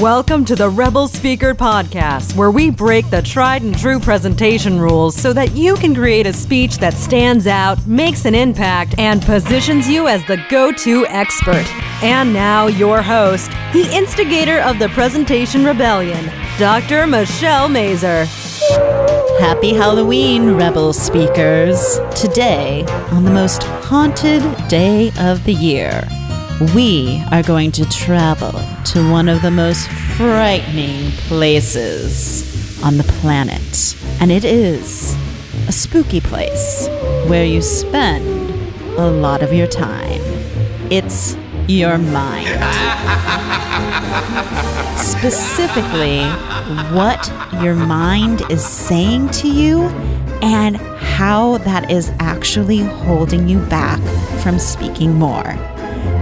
Welcome to the Rebel Speaker Podcast, where we break the tried and true presentation rules so that you can create a speech that stands out, makes an impact, and positions you as the go to expert. And now, your host, the instigator of the Presentation Rebellion, Dr. Michelle Mazur. Happy Halloween, Rebel Speakers! Today, on the most haunted day of the year, we are going to travel to one of the most frightening places on the planet. And it is a spooky place where you spend a lot of your time. It's your mind. Specifically, what your mind is saying to you and how that is actually holding you back from speaking more.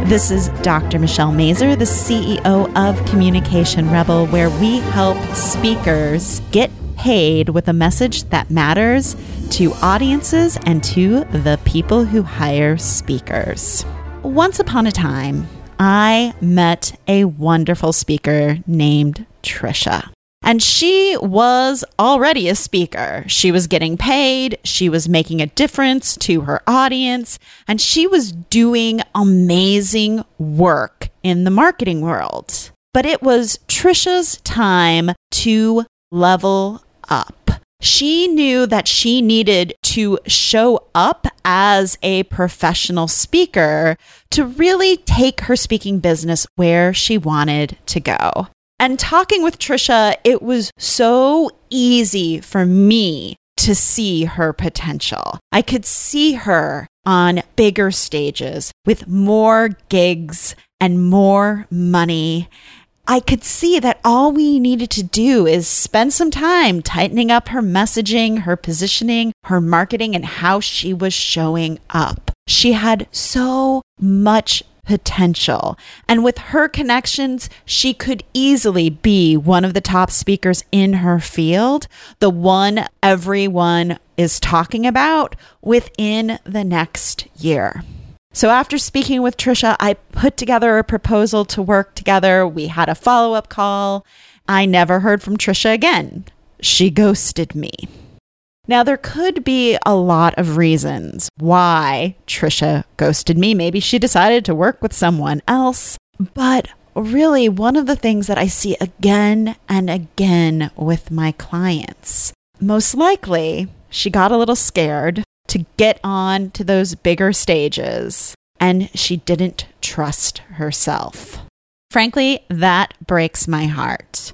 This is Dr. Michelle Mazur, the CEO of Communication Rebel, where we help speakers get paid with a message that matters to audiences and to the people who hire speakers. Once upon a time, I met a wonderful speaker named Trisha. And she was already a speaker. She was getting paid, she was making a difference to her audience, and she was doing amazing work in the marketing world. But it was Trisha's time to level up. She knew that she needed to show up as a professional speaker to really take her speaking business where she wanted to go. And talking with Trisha, it was so easy for me to see her potential. I could see her on bigger stages with more gigs and more money. I could see that all we needed to do is spend some time tightening up her messaging, her positioning, her marketing, and how she was showing up. She had so much potential. And with her connections, she could easily be one of the top speakers in her field, the one everyone is talking about within the next year. So, after speaking with Trisha, I put together a proposal to work together. We had a follow up call. I never heard from Trisha again. She ghosted me. Now, there could be a lot of reasons why Trisha ghosted me. Maybe she decided to work with someone else. But really, one of the things that I see again and again with my clients, most likely she got a little scared to get on to those bigger stages and she didn't trust herself. Frankly, that breaks my heart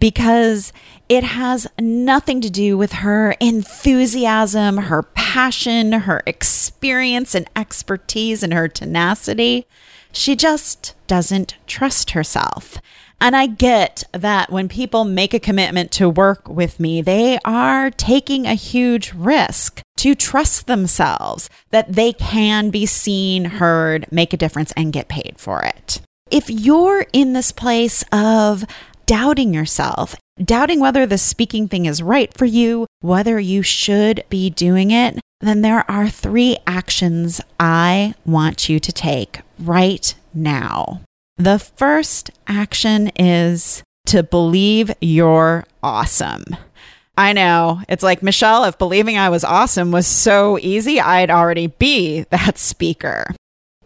because it has nothing to do with her enthusiasm, her passion, her experience and expertise, and her tenacity. She just doesn't trust herself. And I get that when people make a commitment to work with me, they are taking a huge risk to trust themselves that they can be seen, heard, make a difference, and get paid for it. If you're in this place of doubting yourself, doubting whether the speaking thing is right for you, whether you should be doing it, then there are three actions I want you to take right now. The first action is to believe you're awesome. I know. It's like, Michelle, if believing I was awesome was so easy, I'd already be that speaker.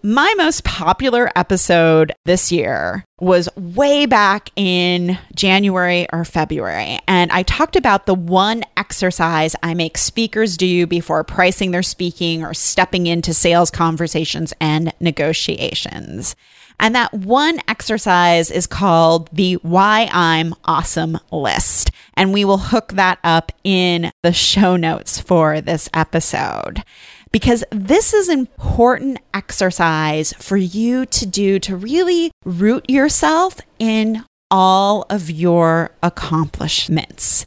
My most popular episode this year was way back in January or February. And I talked about the one exercise I make speakers do before pricing their speaking or stepping into sales conversations and negotiations. And that one exercise is called the Why I'm Awesome list. And we will hook that up in the show notes for this episode because this is important exercise for you to do to really root yourself in all of your accomplishments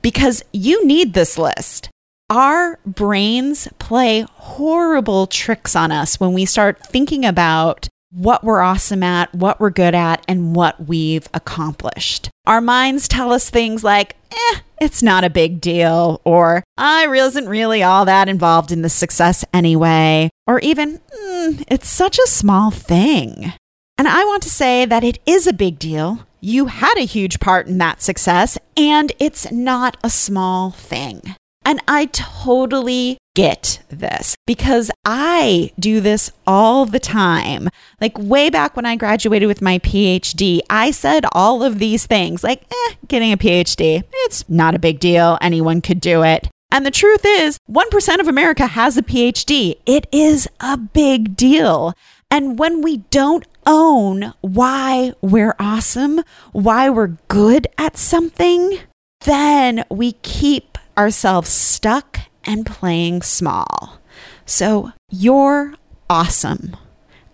because you need this list. Our brains play horrible tricks on us when we start thinking about what we're awesome at, what we're good at, and what we've accomplished. Our minds tell us things like, eh, it's not a big deal, or I wasn't really all that involved in the success anyway, or even, mm, it's such a small thing. And I want to say that it is a big deal. you had a huge part in that success, and it's not a small thing. And I totally get this because I do this all the time. Like way back when I graduated with my PhD, I said all of these things like, eh, getting a PhD, it's not a big deal. Anyone could do it. And the truth is, 1% of America has a PhD. It is a big deal. And when we don't own why we're awesome, why we're good at something, then we keep ourselves stuck and playing small. So you're awesome.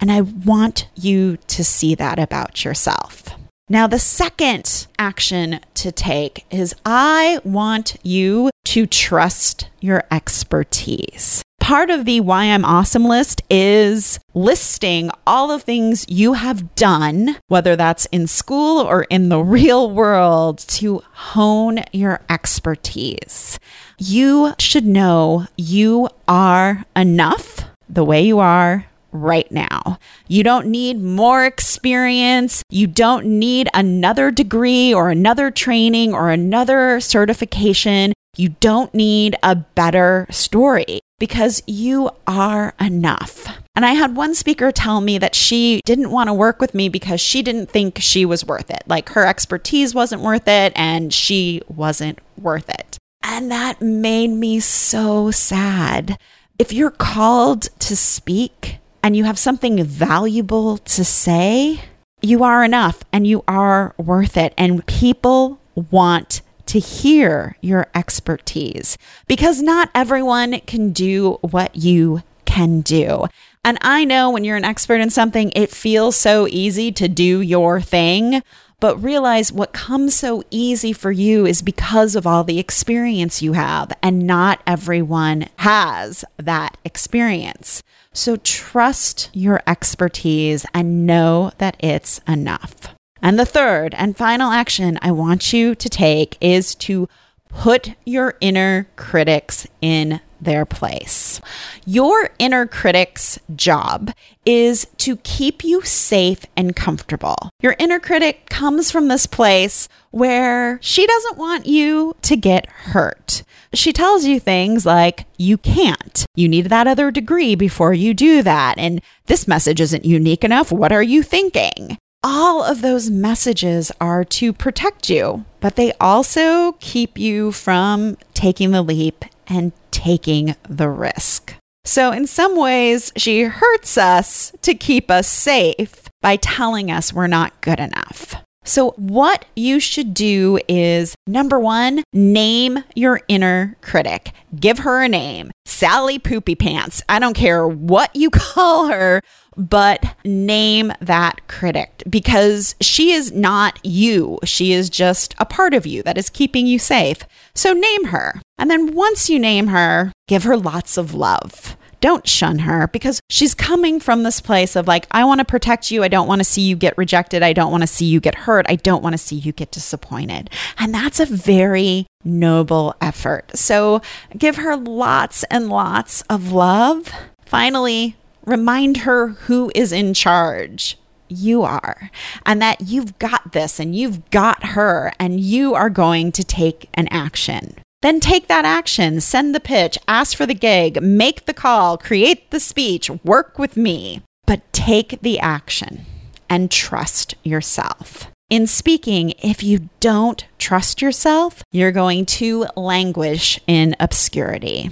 And I want you to see that about yourself. Now, the second action to take is I want you to trust your expertise. Part of the Why I'm Awesome list is listing all the things you have done, whether that's in school or in the real world, to hone your expertise. You should know you are enough the way you are right now. You don't need more experience. You don't need another degree or another training or another certification. You don't need a better story because you are enough. And I had one speaker tell me that she didn't want to work with me because she didn't think she was worth it. Like her expertise wasn't worth it and she wasn't worth it. And that made me so sad. If you're called to speak, and you have something valuable to say, you are enough and you are worth it. And people want to hear your expertise because not everyone can do what you can do. And I know when you're an expert in something, it feels so easy to do your thing. But realize what comes so easy for you is because of all the experience you have, and not everyone has that experience. So trust your expertise and know that it's enough. And the third and final action I want you to take is to put your inner critics in their place. Your inner critic's job is to keep you safe and comfortable. Your inner critic comes from this place where she doesn't want you to get hurt. She tells you things like, you can't. You need that other degree before you do that. And this message isn't unique enough. What are you thinking? All of those messages are to protect you, but they also keep you from taking the leap and taking the risk. So, in some ways, she hurts us to keep us safe by telling us we're not good enough. So, what you should do is number one, name your inner critic. Give her a name Sally Poopy Pants. I don't care what you call her, but name that critic because she is not you. She is just a part of you that is keeping you safe. So, name her. And then once you name her, give her lots of love. Don't shun her because she's coming from this place of like, I want to protect you. I don't want to see you get rejected. I don't want to see you get hurt. I don't want to see you get disappointed. And that's a very noble effort. So give her lots and lots of love. Finally, remind her who is in charge you are and that you've got this and you've got her and you are going to take an action. Then take that action, send the pitch, ask for the gig, make the call, create the speech, work with me. But take the action and trust yourself. In speaking, if you don't trust yourself, you're going to languish in obscurity.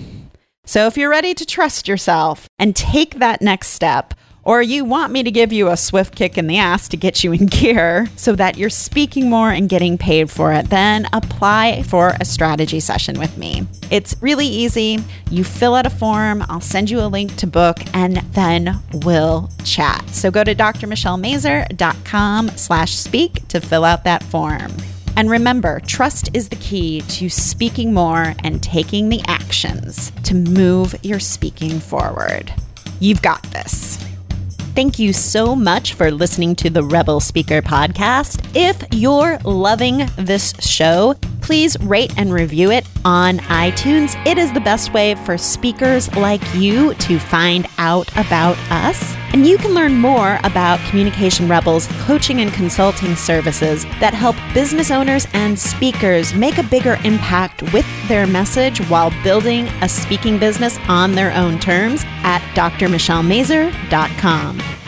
So if you're ready to trust yourself and take that next step, or you want me to give you a swift kick in the ass to get you in gear so that you're speaking more and getting paid for it, then apply for a strategy session with me. It's really easy. You fill out a form, I'll send you a link to book, and then we'll chat. So go to drmichellemazur.com slash speak to fill out that form. And remember, trust is the key to speaking more and taking the actions to move your speaking forward. You've got this. Thank you so much for listening to the Rebel Speaker podcast. If you're loving this show, please rate and review it on iTunes. It is the best way for speakers like you to find out about us. And you can learn more about Communication Rebels coaching and consulting services that help business owners and speakers make a bigger impact with their message while building a speaking business on their own terms at drmichellemazur.com.